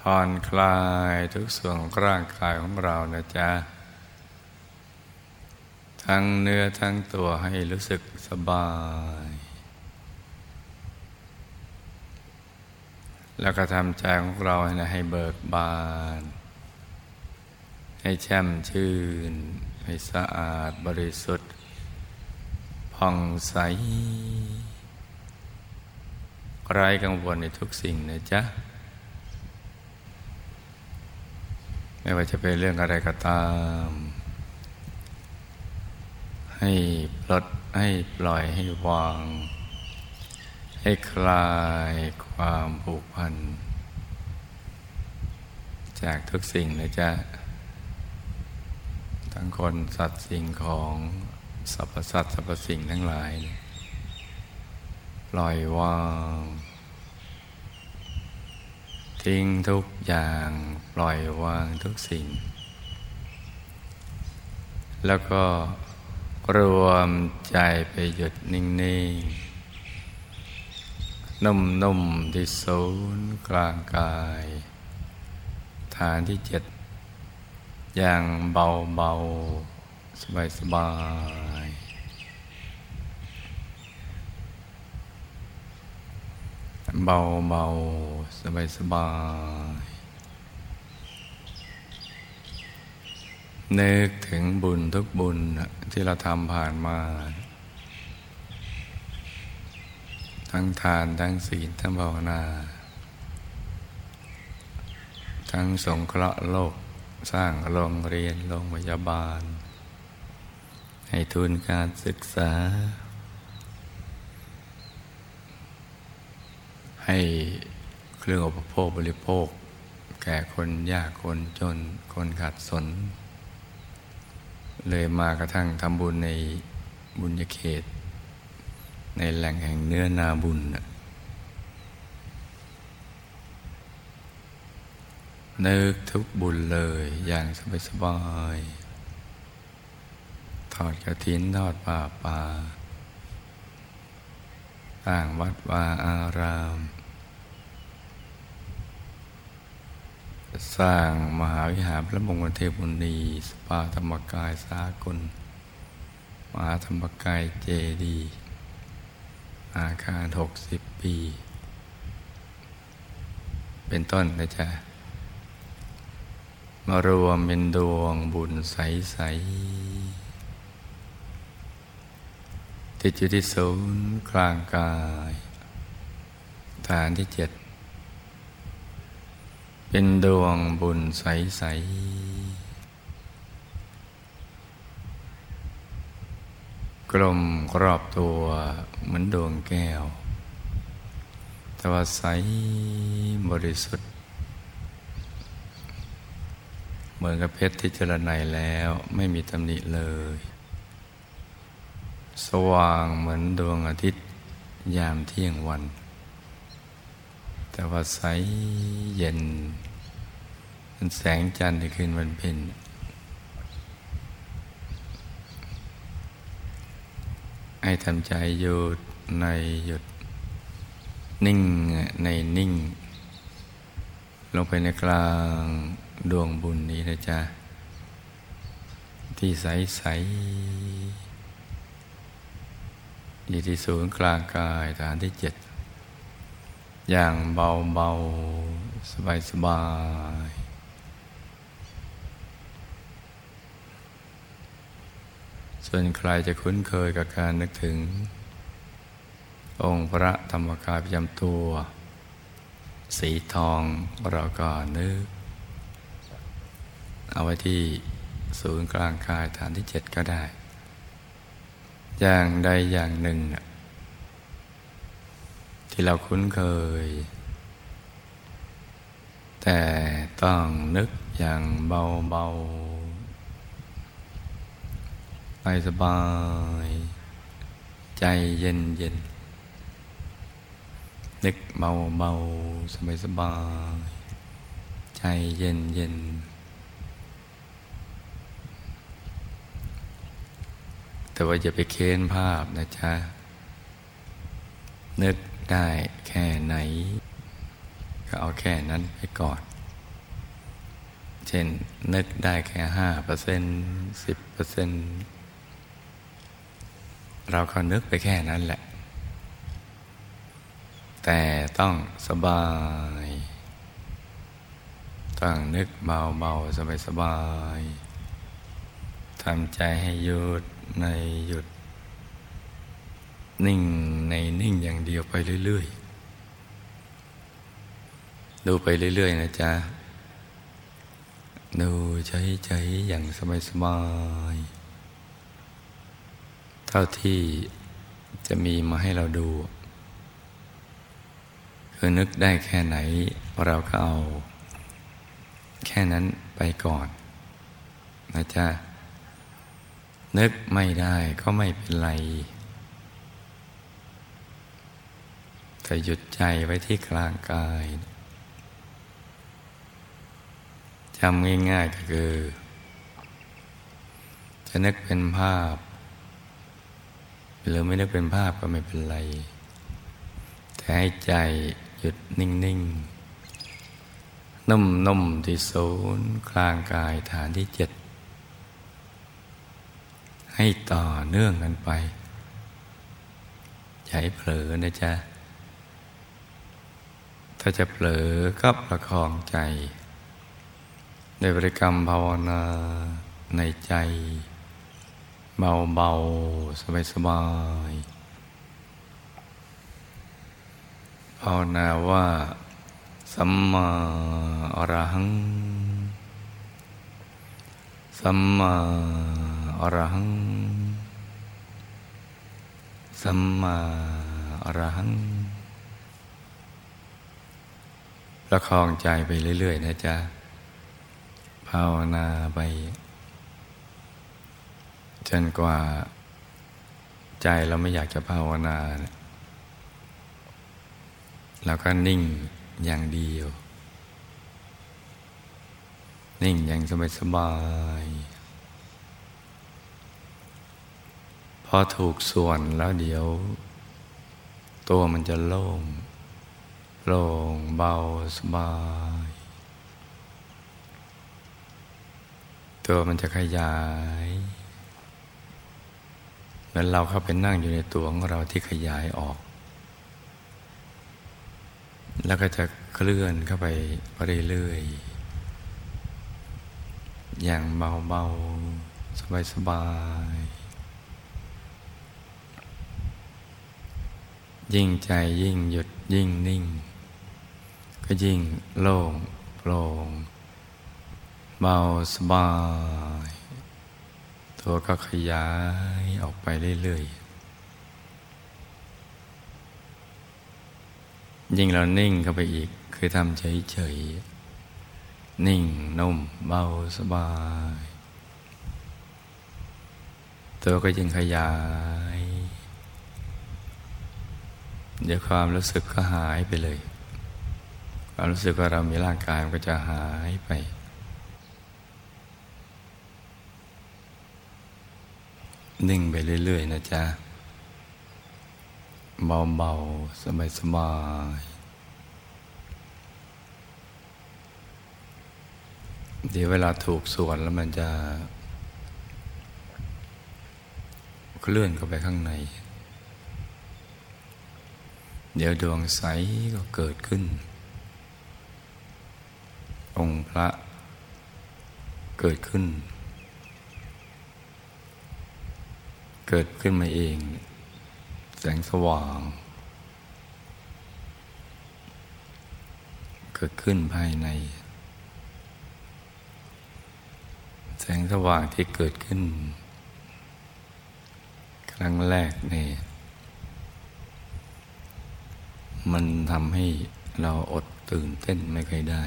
ผ่อนคลายทุกส่วนของร่างกายของเรานะจ๊ะ ทั้งเนื้อทั้งตัวให้รู้สึกสบาย แล้วก็ทำใจของเราให้เบิกบาน ให้แช่มชื่น ให้สะอาดบริสุทธิ์ผ่องใสไร้กังวลในทุกสิ่งนะจ๊ะ ไม่ว่าจะเป็นเรื่องอะไรก็ตาม ให้ปลดให้ปล่อยให้วาง ให้คลายความผูกพัน จากทุกสิ่งเลยจ้ะทั้งคนสัตว์สิ่งของสรรพสัตว์สรรพสิ่งทั้งหลาย ปล่อยวาง ทิ้งทุกอย่างปล่อยวางทุกสิ่ง แล้วก็รวมใจไปหยุดนิ่งๆ นุ่มๆ ที่ศูนย์กลางกาย ฐานที่เจ็ด อย่างเบาๆ สบายๆเบาเบา สบายสบายนึกถึงบุญทุกบุญที่เราทำผ่านมา ทั้งทานทั้งศีลทั้งภาวนา ทั้งสงเคราะห์โลกสร้างโรงเรียนโรงพยาบาล ให้ทุนการศึกษา ให้ เครื่องอุปโภคบริโภค แก่คนยากคนจนคนขาดสน เลยมากระทั่งทำบุญในบุญญเขต ในแหล่งแห่งเนื้อนาบุญนึกทุกบุญเลยอย่างสบายสบายทอดกระถินทอดป่าป่าต่างวัดวาอาราม สร้างมหาวิหารพระมงคลเทพุณีสปาธรรมกายสากล มหาธรรมกายเจดี อาคารหกสิบปี เป็นต้นนะจ๊ะ มารวมเป็นดวงบุญใสๆที่จุดที่ศูนย์กลางกาย ฐานที่เจ็ด เป็นดวงบุญใส ๆ กลมกรอบตัวเหมือนดวงแก้วแต่ว่าใสบริสุทธิ์ เหมือนกับเพชรที่เจรไนแล้วไม่มีตำหนิเลย สว่างเหมือนดวงอาทิตย์ยามเที่ยงวัน แต่ว่าใสเย็นมันแสงจันทร์ในคืนวันเพ็ญให้ทำใจหยุดในหยุด นิ่งในนิ่ง ลงไปในกลางดวงบุญนี้นะจ๊ะ ที่ใสใสอยู่ที่ศูนย์กลางกายฐานที่เจ็ด อย่างเบาเบาสบายสบายส่วนใครจะคุ้นเคยกับการนึกถึง องค์พระธรรมกายประจำตัว สีทองเราก็นึก เอาไว้ที่ศูนย์กลางกายฐานที่เจ็ดก็ได้ อย่างใดอย่างหนึ่ง ที่เราคุ้นเคย แต่ต้องนึกอย่างเบาๆไปสบาย ใจเย็นเย็นนึกเบาเบาสบายสบาย ใจเย็นเย็นแต่ว่าจะไปเค้นภาพนะจ๊ะนึก ได้แค่ไหน ก็เอาแค่นั้นไปก่อน เช่น นึกได้แค่ห้าเปอร์เซ็นต์สิบเปอร์เซ็นต์เราก็นึกไปแค่นั้นแหละ แต่ต้องสบาย ต้องนึกเบาๆสบายๆทำใจให้หยุดในหยุด นิ่งในนิ่งอย่างเดียวไปเรื่อยๆ ดูไปเรื่อยๆ นะจ๊ะ ดูใช้ใจอย่างสบายๆ เท่าที่จะมีมาให้เราดู คือนึกได้แค่ไหนเราก็เอา แค่นั้นไปก่อนนะจ๊ะนึกไม่ได้ก็ไม่เป็นไร แต่หยุดใจไว้ที่กลางกายจำง่ายๆก็คือ จะนึกเป็นภาพ หรือไม่นึกเป็นภาพก็ไม่เป็นไร แต่ให้ใจหยุดนิ่งๆ นุ่มๆที่ศูนย์กลางกายฐานที่เจ็ด ให้ต่อเนื่องกันไปให้เผลอนะจ๊ะ ถ้าจะเผลอก็ประคองใจ ในบริกรรมภาวนาในใจ เบาๆ สบายๆภาวนาว่า สัมมาอรหัง สัมมาอรหัง สัมมาอรหัง ประคองใจไปเรื่อย ๆ นะจ๊ะ ภาวนาไป จนกว่าใจเราไม่อยากจะภาวนาเราก็นิ่งอย่างเดียว นิ่งอย่างสบายๆพอถูกส่วนแล้วเดี๋ยว ตัวมันจะโล่ง โปร่งเบาสบาย ตัวมันจะขยายเหมือนเราเข้าไปนั่งอยู่ในตัวของเราที่ขยายออก แล้วก็จะเคลื่อนเข้าไปเรื่อยๆอย่างเบาๆ สบายๆยิ่งใจยิ่งหยุดยิ่งนิ่ง ก็ยิ่งโล่งโปร่งเบาสบาย ตัวก็ขยายออกไปเรื่อยๆ ยิ่งเรานิ่งเข้าไปอีก คือทำเฉยๆ นิ่งนุ่มเบาสบาย ตัวก็ยิ่งขยาย เดี๋ยวความรู้สึกก็หายไปเลย ความรู้สึกว่าเรามีร่างกายมันก็จะหายไป นิ่งไปเรื่อย ๆ นะจ๊ะ เบา ๆ สบาย ๆ เดี๋ยวเวลาถูกส่วนแล้วมันจะ เคลื่อนเข้าไปข้างใน เดี๋ยวดวงใสก็เกิดขึ้น องค์พระเกิดขึ้น เกิดขึ้นมาเอง แสงสว่าง เกิดขึ้นภายใน แสงสว่างที่เกิดขึ้น ครั้งแรกเนี่ยมันทำให้เราอดตื่นเต้นไม่เคยได้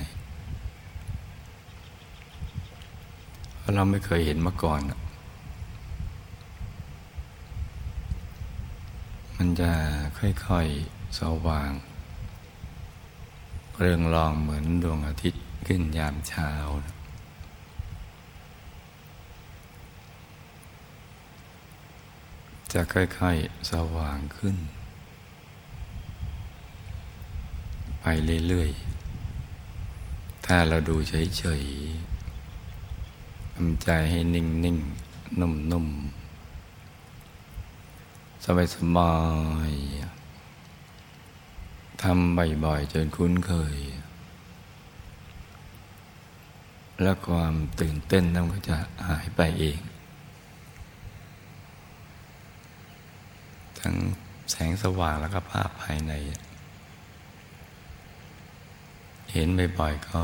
ราะเราไม่เคยเห็นมาก่อน มันจะค่อยๆสว่าง เรืองรองเหมือนดวงอาทิตย์ขึ้นยามเช้า จะค่อยๆสว่างขึ้น ไปเรื่อยๆ ถ้าเราดูเฉยๆ ทำใจให้นิ่งนิ่งนุ่มนุ่มสบายสบายทำบ่อยๆจนคุ้นเคย แล้วความตื่นเต้นนั้นก็จะหายไปเอง ทั้งแสงสว่างแล้วก็ภาพภายใน เห็นบ่อยๆก็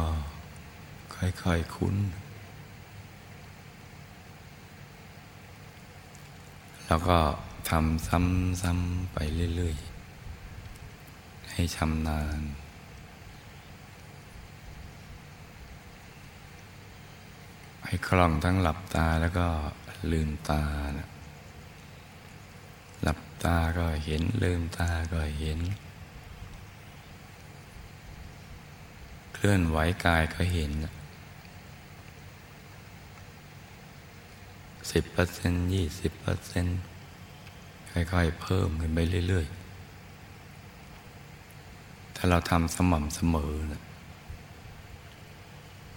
ค่อยๆคุ้น แล้วก็ทำซ้ำๆไปเรื่อยๆ ให้ชำนาญ ให้คล่องทั้งหลับตาแล้วก็ลืมตานะหลับตาก็เห็น ลืมตาก็เห็น เคลื่อนไหวกายก็เห็น สิบเปอร์เซ็นต์ยี่สิบเปอร์เซ็นต์ค่อยๆ เพิ่มขึ้นไปเรื่อย ๆ ถ้าเราทำสม่ำเสมอนะ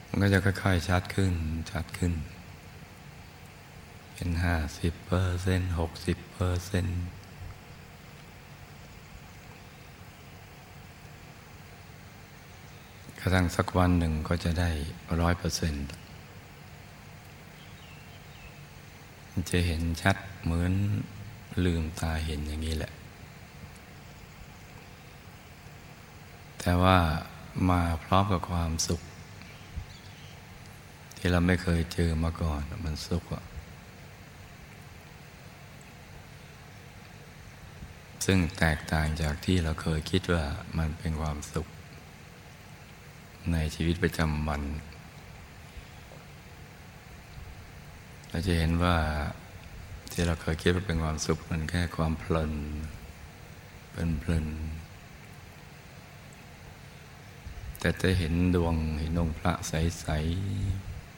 มันก็จะค่อย ๆ ชัดขึ้น ชัดขึ้น เป็นห้าสิบเปอร์เซ็นต์หกสิบเปอร์เซ็นต์กระทั่งสักวันหนึ่งก็จะได้ร้อยเปอร์เซ็นต์ จะเห็นชัดเหมือนลืมตาเห็นอย่างนี้แหละ แต่ว่ามาพร้อมกับความสุข ที่เราไม่เคยเจอมาก่อนมันสุขอะซึ่งแตกต่างจากที่เราเคยคิดว่ามันเป็นความสุข ในชีวิตประจำวัน เราจะเห็นว่าที่เราเคยคิดว่าเป็นความสุขมันแค่ความเพลินเป็นเพลินแต่จะเห็นดวงเห็นองค์พระใส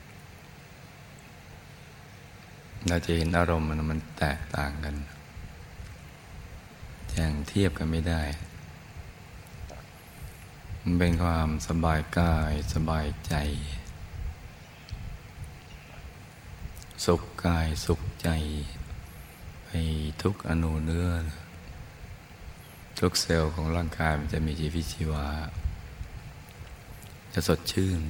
ๆเราจะเห็นอารมณ์มันมันแตกต่างกันอย่างเทียบกันไม่ได้ มันเป็นความสบายกายสบายใจ สุขกายสุขใจ ไปทุกอนูเนื้อ ทุกเซลล์ของร่างกายมันจะมีชีวิตชีวา จะสดชื่น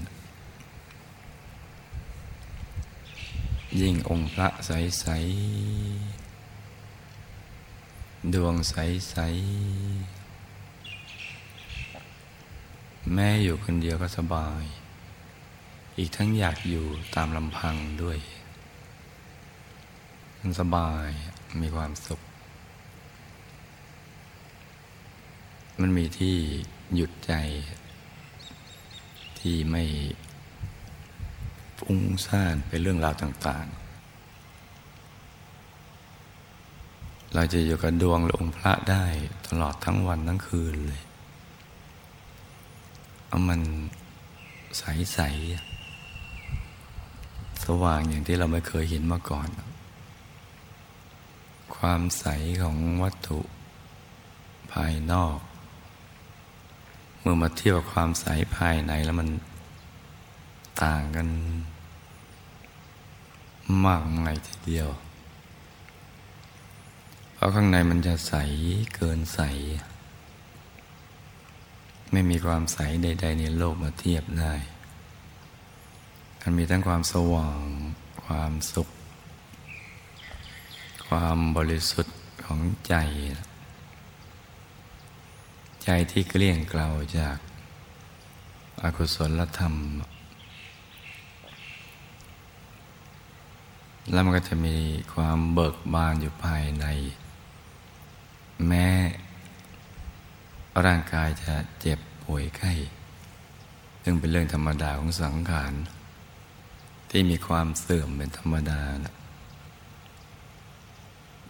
ยิ่งองค์พระใส ๆ ดวงใส ๆ แม่อยู่คนเดียวก็สบาย อีกทั้งอยากอยู่ตามลำพังด้วย มันสบายมีความสุข มันมีที่หยุดใจ ที่ไม่ฟุ้งซ่านไปเรื่องราวต่าง ๆ เราจะอยู่กับดวงหลงพระได้ตลอดทั้งวันทั้งคืนเลยเอามันใส ๆ สว่างอย่างที่เราไม่เคยเห็นมาก่อน ความใสของวัตถุภายนอก เมื่อมาเทียบกับความใสภายในแล้วมันต่างกัน มากมายทีเดียว เพราะข้างในมันจะใสเกินใส ไม่มีความใสใด ๆ ในโลกมาเทียบได้มันมีทั้งความสว่าง ความสุข ความบริสุทธิ์ของใจ ใจที่เกลี้ยงเกลาจากอากุศลธรรม แล้วมันก็จะมีความเบิกบานอยู่ภายใน แม้ร่างกายจะเจ็บป่วยไข้ซึ่งเป็นเรื่องธรรมดาของสังขาร ที่มีความเสื่อมเป็นธรรมดานะ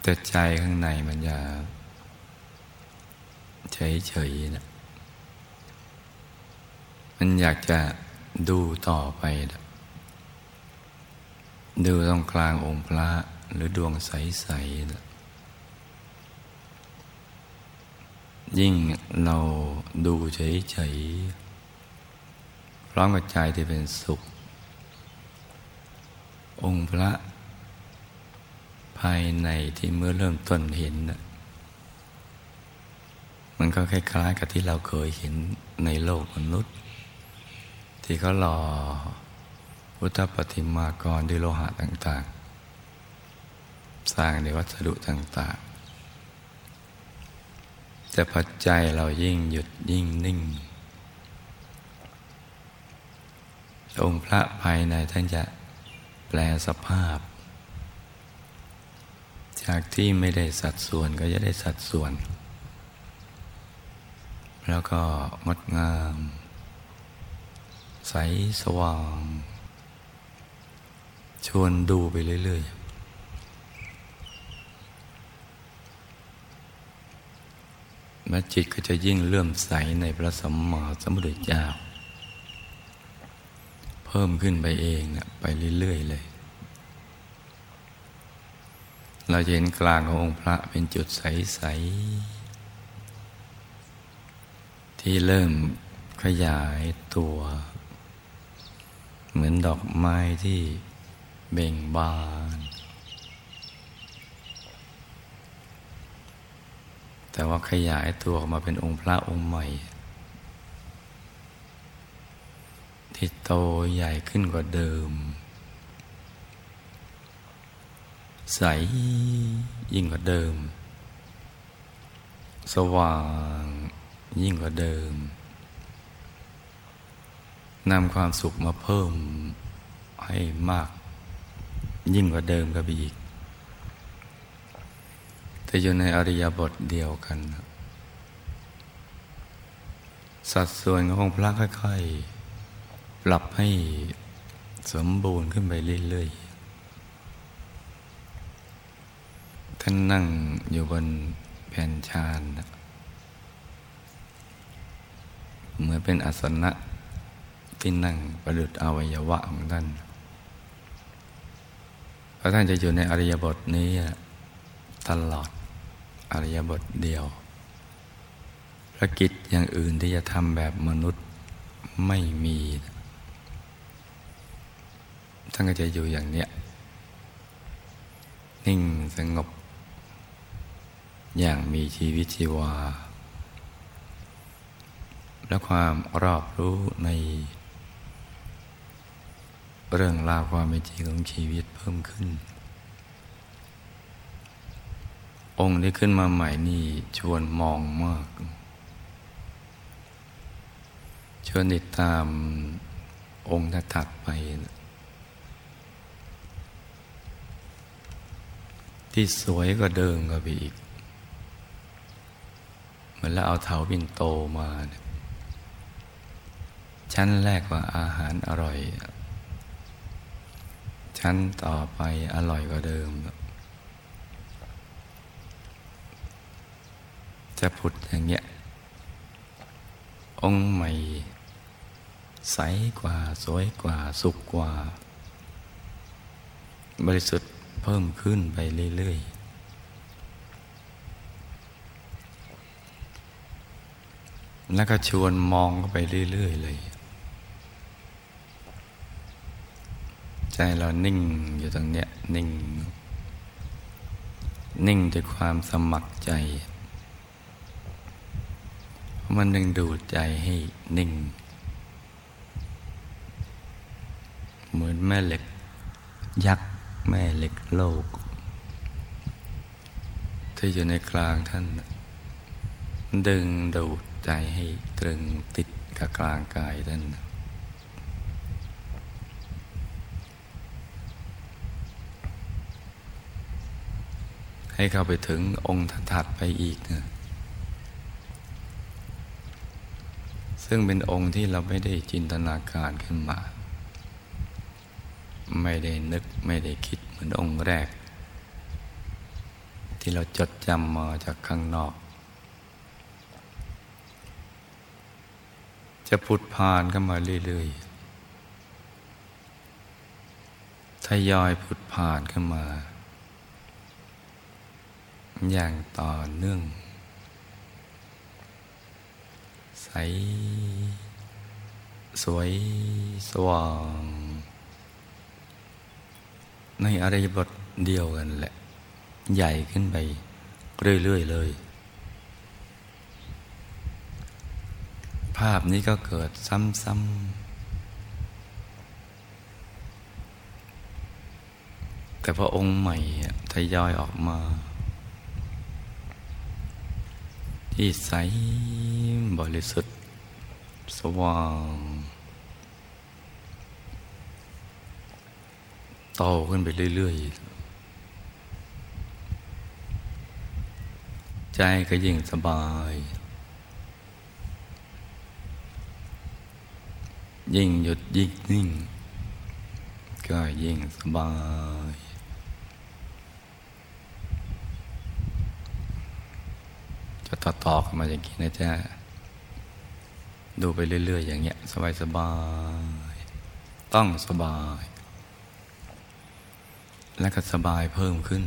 แต่ใจข้างในมันจะเฉยๆนะมันอยากจะดูต่อไปนะดูตรงกลางองค์พระหรือดวงใสๆนะยิ่งเราดูเฉยๆพร้อมกับใจที่เป็นสุข องค์พระ ภายในที่เมื่อเริ่มต้นเห็นนะมันก็คล้ายๆกับที่เราเคยเห็นในโลกมนุษย์ ที่เขาหล่อพุทธปฏิมากรด้วยโลหะต่างๆ สร้างในวัสดุต่างๆ แต่พัจใจเรายิ่งหยุดยิ่งนิ่ง องค์พระภายในท่านจะแปลสภาพ จากที่ไม่ได้สัดส่วนก็จะได้สัดส่วน แล้วก็งดงาม ใสสว่าง ชวนดูไปเรื่อย ๆและจิตก็จะยิ่งเลื่อมใสในพระสัมมาสัมพุทธเจ้า เพิ่มขึ้นไปเองนะไปเรื่อย ๆ เลย เราจะเห็นกลางขององค์พระเป็นจุดใส ๆ ที่เริ่มขยายตัว เหมือนดอกไม้ที่เบ่งบาน แต่ว่าขยายตัวออกมาเป็นองค์พระองค์ใหม่ ที่โตใหญ่ขึ้นกว่าเดิม ใสยิ่งกว่าเดิม สว่างยิ่งกว่าเดิมนำความสุขมาเพิ่มให้มาก ยิ่งกว่าเดิมก็บอีก แต่อยู่ในอริยบทเดียวกัน สัดส่วนของพระค่อยๆ ปรับให้สมบูรณ์ขึ้นไปเรื่อยๆ ท่านนั่งอยู่บนแผ่นชานเหมือนเป็นอาสนะที่นั่งประดุดอวัยวะของท่านเพราะท่านจะอยู่ในอริยบทนี้ตลอดอริยบทเดียวภารกิจอย่างอื่นที่จะทำแบบมนุษย์ไม่มี ท่านก็จะอยู่อย่างเนี้ยนิ่งสงบ อย่างมีชีวิตชีวา และความรอบรู้ใน เรื่องราวความเป็นจริงของชีวิตเพิ่มขึ้น องค์ที่ขึ้นมาใหม่นี่ชวนมองมาก ชวนติดตามองค์ถัดไป ที่สวยกว่าเดิมก็ไปอีก มือนแล้วเอาเถาบินโตมา ชั้นแรกว่าอาหารอร่อย ชั้นต่อไปอร่อยกว่าเดิม จะผุดอย่างเงี้ย องค์ใหม่ ใสกว่า สวยกว่า สุขกว่า บริสุทธิ์เพิ่มขึ้นไปเรื่อยๆ แล้วก็ชวนมองไปเรื่อย ๆ เลย ใจเรานิ่งอยู่ตรงเนี้ยนิ่ง นิ่งด้วยความสมัครใจ มันดึงดูดใจให้นิ่ง เหมือนแม่เหล็ก ยักษ์แม่เหล็กโลก ที่อยู่ในกลางท่าน ดึงดูด ใจให้ตรึงติดกับกลางกายท่านให้เข้าไปถึงองค์ถัดไปอีกนะซึ่งเป็นองค์ที่เราไม่ได้จินตนาการขึ้นมา ไม่ได้นึกไม่ได้คิดเหมือนองค์แรก ที่เราจดจำมาจากข้างนอก จะพุดพานเข้ามาเรื่อยๆทยอยพุดผ่านขึ้นมา อย่างต่อเนื่อง ใส สวย สว่าง ในอริยบทเดียวกันแหละ ใหญ่ขึ้นไปเรื่อยๆเลย ภาพนี้ก็เกิดซ้ำๆ แต่พอองค์ใหม่ทยอยออกมา ที่ใสบริสุทธิ์ สว่างโตขึ้นไปเรื่อย ๆ ใจก็ยิ่งสบาย ยิ่งหยุดยิ่งนิ่ง ก็ยิ่งสบาย จะต่อต่อกันมาอย่างนี้นะจ๊ะดูไปเรื่อย ๆ อย่างเงี้ย สบายๆต้องสบาย และก็สบายเพิ่มขึ้น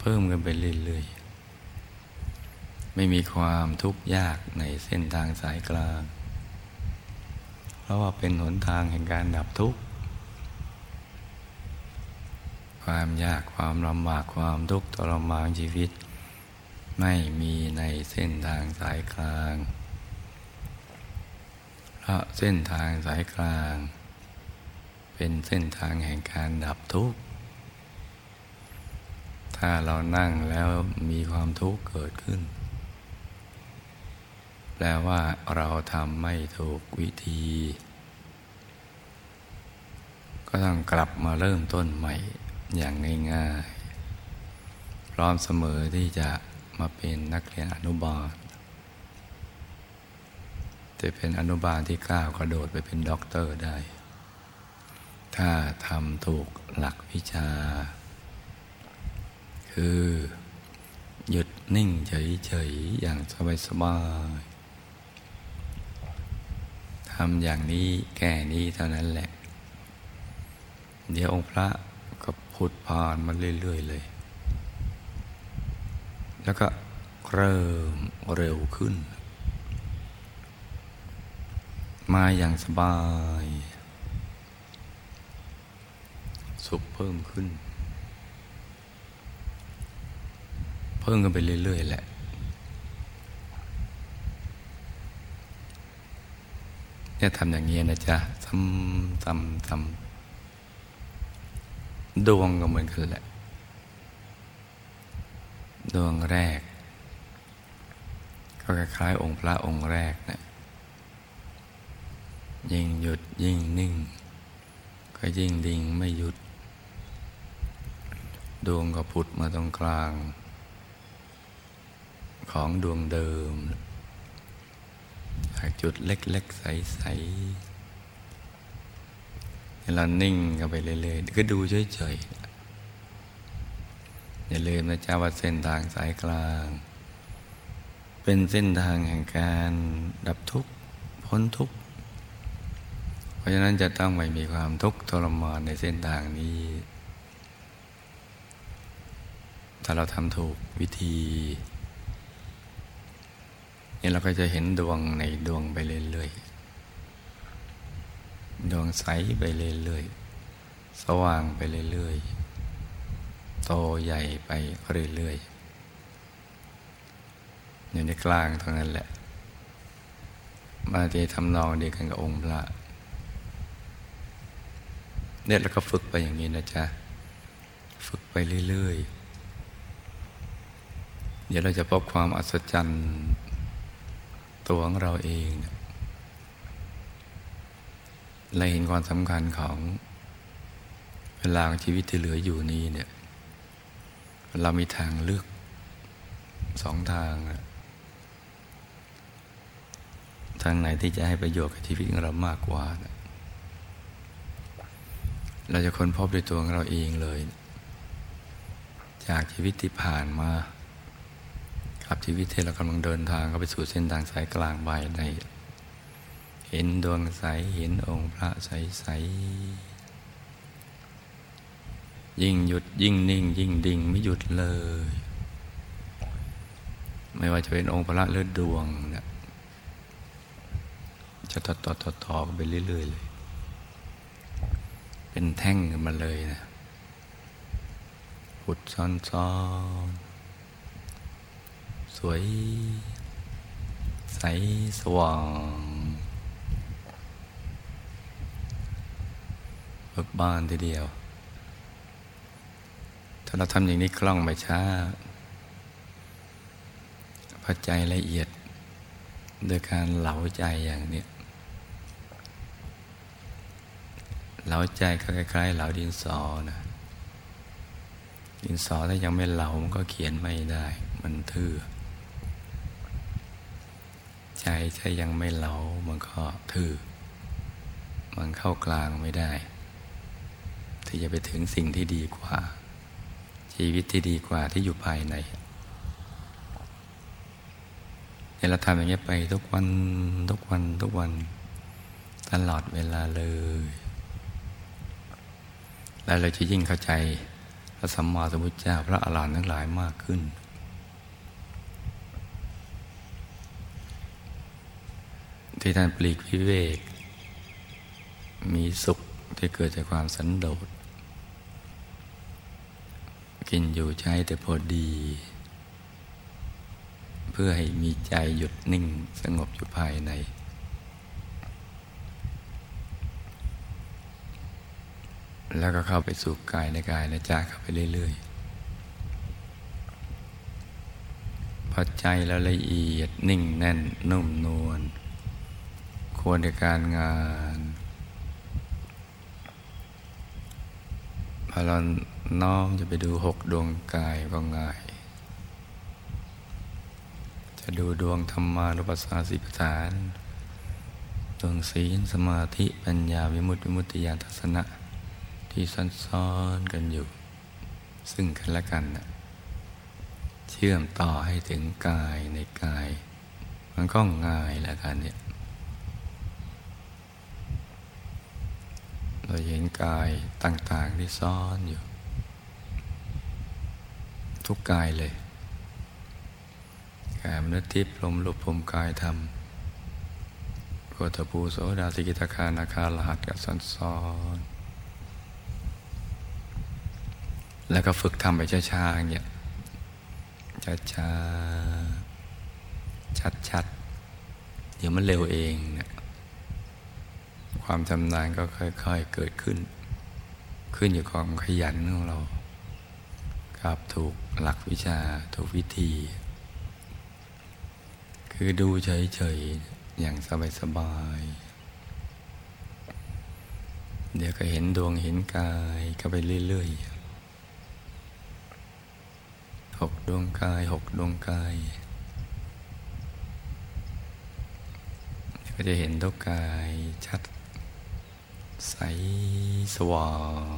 เพิ่มกันไปเรื่อย ๆ ไม่มีความทุกข์ยากในเส้นทางสายกลาง เพราะว่าเป็นหนทางแห่งการดับทุกข์ ความยากความลำบากความทุกข์ทรมานชีวิต ไม่มีในเส้นทางสายกลางเพราะเส้นทางสายกลาง เป็นเส้นทางแห่งการดับทุกข์ ถ้าเรานั่งแล้วมีความทุกข์เกิดขึ้น แปลว่าเราทำไม่ถูกวิธี ก็ต้องกลับมาเริ่มต้นใหม่อย่างง่ายๆ พร้อมเสมอที่จะมาเป็นนักเรียนอนุบาลจะเป็นอนุบาลที่ก้าวกระโดดไปเป็นด็อกเตอร์ได้ ถ้าทำถูกหลักวิชา คือหยุดนิ่งเฉยๆอย่างสบายๆ ทำอย่างนี้แก่นี้เท่านั้นแหละ เดี๋ยวองค์พระก็พุดผ่านมาเรื่อย ๆ เลย แล้วก็เริ่มเร็วขึ้น มาอย่างสบาย สุขเพิ่มขึ้น เพิ่มกันไปเรื่อย ๆ แหละี่ยทำอย่างนี้นะจ๊ะทำทำทำดวงก็เหมือนกันแหละ ดวงแรก ก็คล้ายองค์พระองค์แรกนะยิ่งหยุดยิ่งนิ่ง ก็ยิ่งดิ่งไม่หยุด ดวงก็ผุดมาตรงกลาง ของดวงเดิม จากจุดเล็ก ๆ ใสๆเรานิ่งกันไปเรื่อยๆ ก็ดูเฉยๆ อย่าลืมนะจ๊ะว่าเส้นทางสายกลาง เป็นเส้นทางแห่งการดับทุกข์ พ้นทุกข์ เพราะฉะนั้นจะต้องไม่มีความทุกข์ทรมานในเส้นทางนี้ถ้าเราทำถูกวิธี นี่เราก็จะเห็นดวงในดวงไปเรื่อยๆ ดวงใสไปเรื่อยๆ สว่างไปเรื่อยๆ โตใหญ่ไปเรื่อยๆ อยู่ในกลางตรงนั้นแหละ มาทีทำนองเดียวกันกับองค์พระเนี่ยแล้วก็ฝึกไปอย่างนี้นะจ๊ะ ฝึกไปเรื่อยๆ เดี๋ยวเราจะพบความอัศจรรย์ ตัวของเราเองเราเห็นความสำคัญของเวลาชีวิตที่เหลืออยู่นี้เนี่ย เรามีทางเลือกสองทาง ทางไหนที่จะให้ประโยชน์กับชีวิตของเรามากกว่า เราจะค้นพบด้วยตัวของเราเองเลย จากชีวิตที่ผ่านมา กับชีวิตที่เรากำลังเดินทางเข้าไปสู่เส้นทางสายกลางใบในเห็นดวงใสเห็นองค์พระใสใสยิ่งหยุดยิ่งนิ่ง ยิ่งดิ่งไม่หยุดเลย ไม่ว่าจะเป็นองค์พระเลือดวงเนี่ยจะต่อต่อต่อต่อไปเรื่อยๆเลย เป็นแท่งกันมาเลยนะหุดซ้อนซ้อน วย ใสสว่างเบิกบานทีเดียว ถ้าเราทำอย่างนี้คล่องไม่ช้าพอใจละเอียด โดยการเหลาใจอย่างนี้เหลาใจก็คล้ายๆเหลาดินสอนะดินสอถ้ายังไม่เหลามันก็เขียนไม่ได้ มันทื่อ ใจถ้ายังไม่เหลามันก็ทื่อมันเข้ากลางไม่ได้ ที่จะไปถึงสิ่งที่ดีกว่า ชีวิตที่ดีกว่าที่อยู่ภายในเนี่ยเราทำอย่างนี้ไปทุกวันทุกวันทุกวันตลอดเวลาเลย แล้วเราจะยิ่งเข้าใจพระสัมมาสัมพุทธเจ้าพระอรหันต์ทั้งหลายมากขึ้น ที่ท่านปลีกวิเวก มีสุขที่เกิดจากความสันโดษ กินอยู่ใช้แต่พอดี เพื่อให้มีใจหยุดนิ่งสงบอยู่ภายใน แล้วก็เข้าไปสู่กายในกายในใจเข้าไปเรื่อย ๆพอใจแล้วละเอียดนิ่งแน่นนุ่มนวล ควรในการงานพอเราน้อมจะไปดูหกดวงกายก็ง่าย จะดูดวงธรรมานุปัสสาสิปฐาน ดวงศีลสมาธิปัญญาวิมุตติวิมุตติญาณทัศนะ ที่ซ้อนๆกันอยู่ ซึ่งกันและกันนะเชื่อมต่อให้ถึงกายในกาย มันก็ง่ายแล้วกันเนี่ย เราเห็นกายต่างๆที่ซ้อนอยู่ ทุกกายเลยกายมนุษย์ทิพย์ลมลุกพมกายธรรมโกตภูโสดาสิกิตาคานาคาลหัสกับซ้อนๆแล้วก็ฝึกทำไปช้าๆอย่างเงี้ยช้าๆชัดๆเดี๋ยวมันเร็วเอง ความชำนาญก็ค่อย ๆเกิดขึ้น ขึ้นอยู่กับความขยันของเราครับถูกหลักวิชาถูกวิธี คือดูเฉยๆ อย่างสบายๆ เดี๋ยวก็เห็นดวงเห็นกายก็ไปเรื่อยๆหกดวงกายหกดวงกายก็จะเห็นทุกกายชัด ใสสว่า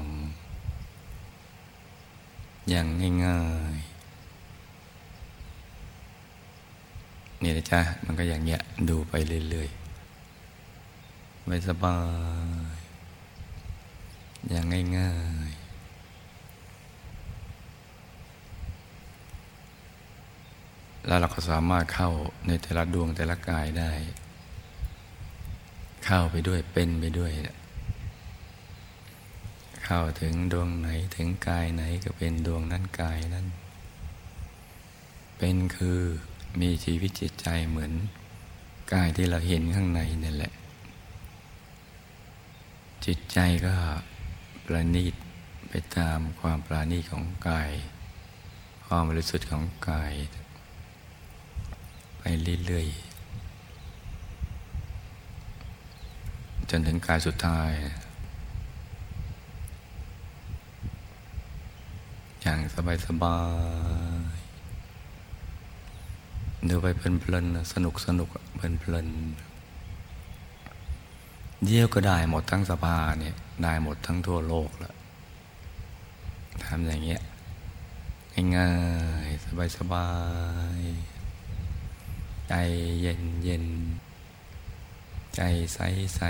ง อย่างง่ายๆนี่นะจ๊ะ มันก็อย่างเงี้ย ดูไปเรื่อยๆไม่สบาย อย่างง่ายๆแล้วเราก็สามารถเข้าในแต่ละดวงแต่ละกายได้ เข้าไปด้วยเป็นไปด้วย เข้าถึงดวงไหนถึงกายไหนก็เป็นดวงนั้นกายนั้น เป็นคือมีชีวิตจิตใจเหมือนกายที่เราเห็นข้างในนี่แหละ จิตใจก็ประณีตไปตามความปราณีตของกาย ความบริสุทธิ์ของกาย ไปเรื่อยๆจนถึงกายสุดท้าย อย่างสบายๆดูไปเพลินๆสนุกสนุกเพลินๆเยี่ยวก็ได้หมดทั้งสภาเนี่ย ได้หมดทั้งทั่วโลกแล้วทำอย่างเงี้ยง่ายๆสบายๆใจเย็นเย็นใจใสใส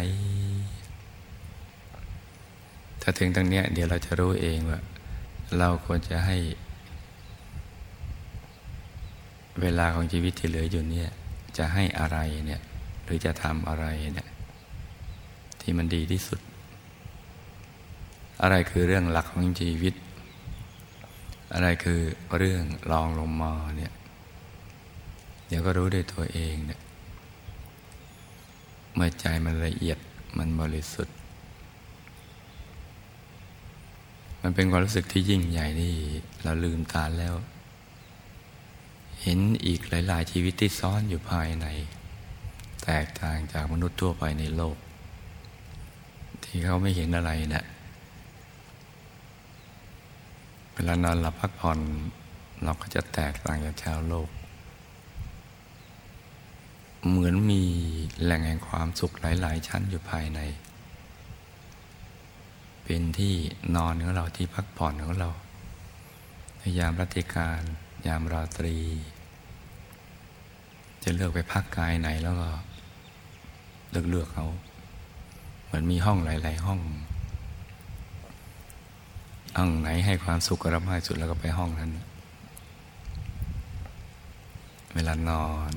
ถ้าถึงตรงเนี้ย เดี๋ยวเราจะรู้เองว่า เราควรจะให้ เวลาของชีวิตที่เหลืออยู่เนี่ย จะให้อะไรเนี่ย หรือจะทำอะไรเนี่ย ที่มันดีที่สุด อะไรคือเรื่องหลักของชีวิต อะไรคือเรื่องรองลงมาเนี่ย เดี๋ยวก็รู้ด้วยตัวเองเนี่ยเมื่อใจมันละเอียดมันบริสุทธิ์ มันเป็นความรู้สึกที่ยิ่งใหญ่ที่เราลืมตาแล้ว เห็นอีกหลาย ๆ ชีวิตที่ซ้อนอยู่ภายใน แตกต่างจากมนุษย์ทั่วไปในโลก ที่เขาไม่เห็นอะไรนะี่ยเวลานอนหลับพักผ่อนเราก็จะแตกต่างจากชาวโลก เหมือนมีแหล่งแห่งความสุขหลาย ๆ ชั้นอยู่ภายใน เป็นที่นอนของเราที่พักผ่อนของเราในยามรัติการ ยามราตรี จะเลือกไปพักกายไหนแล้วก็เลือกเลือกเขา เหมือนมีห้องหลาย ๆ ห้องห้องไหนให้ความสุขกับเรามากสุดแล้วก็ไปห้องนั้น เวลานอน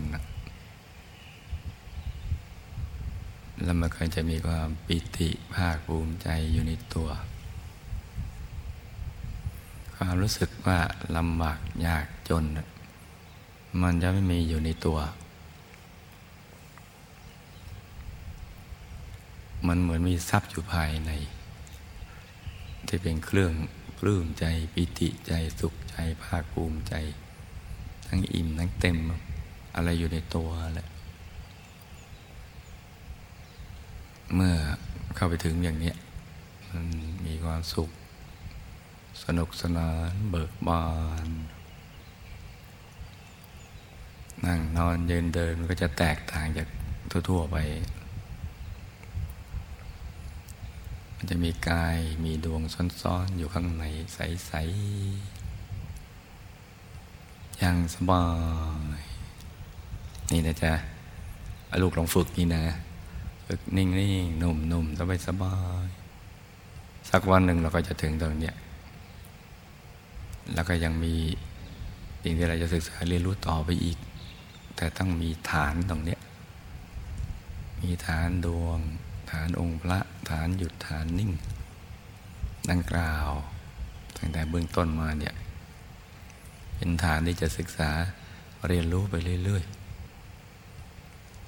แล้วมันก็จะมีความปิติภาคภูมิใจอยู่ในตัว ความรู้สึกว่าลำบากยากจน มันจะไม่มีอยู่ในตัว มันเหมือนมีทรัพย์อยู่ภายใน ที่เป็นเครื่องปลื้มใจปิติใจสุขใจภาคภูมิใจ ทั้งอิ่มทั้งเต็มอะไรอยู่ในตัวแหละ เมื่อเข้าไปถึงอย่างนี้มันมีความสุข สนุกสนานเบิกบาน นั่งนอนเยินเดินมันก็จะแตกต่างจากทั่ว ๆ ไป มันจะมีกายมีดวงซ้อนๆ อยู่ข้างในใสๆอย่างสบาย นี่นะจ๊ะลูกลองฝึกนี่นะ ฝึกนิ่งๆ นุ่มๆสบายสบายสักวันหนึ่งเราก็จะถึงตรงเนี้ยแล้วก็ยังมีสิ่งที่เราจะศึกษาเรียนรู้ต่อไปอีก แต่ต้องมีฐานตรงเนี้ยมีฐานดวง ฐานองค์พระ ฐานหยุดฐานนิ่ง ดังกล่าวตั้งแต่เบื้องต้นมาเนี่ยเป็นฐานที่จะศึกษาเรียนรู้ไปเรื่อยๆ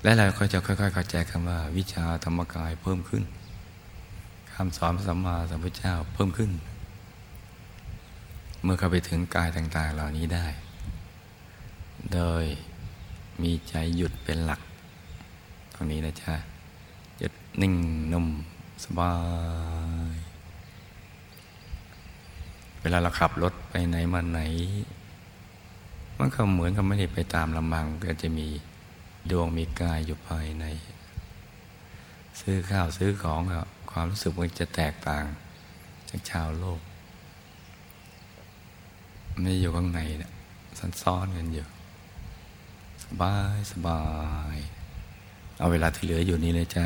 และเราก็จะค่อย ๆ เข้าใจคำว่า วิชาธรรมกายเพิ่มขึ้นคำสอนพระสัมมาสัมพุทธเจ้าเพิ่มขึ้น เมื่อเข้าไปถึงกายต่าง ๆ เหล่านี้ได้ โดยมีใจหยุดเป็นหลัก ตรงนี้นะจ๊ะจะนิ่งนุ่มสบาย เวลาเราขับรถไปไหนมาไหน มันก็เหมือนกับไม่ได้ไปตามลำบังก็จะมี ดวงมีกายอยู่ภายใน ซื้อข้าวซื้อของความรู้สึกมันจะแตกต่าง จากชาวโลกไม่อยู่ข้างในนะซ้อนกันอยู่ สบายสบาย เอาเวลาที่เหลืออยู่นี้เลยจ้า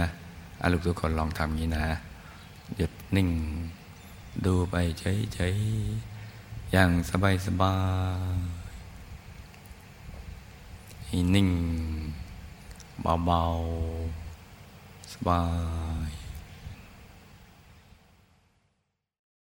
อาลูกทุกคนลองทำงี้นะ หยุดนิ่ง ดูไปเฉยๆอย่างสบายสบายนิ่ง เบาๆสบาย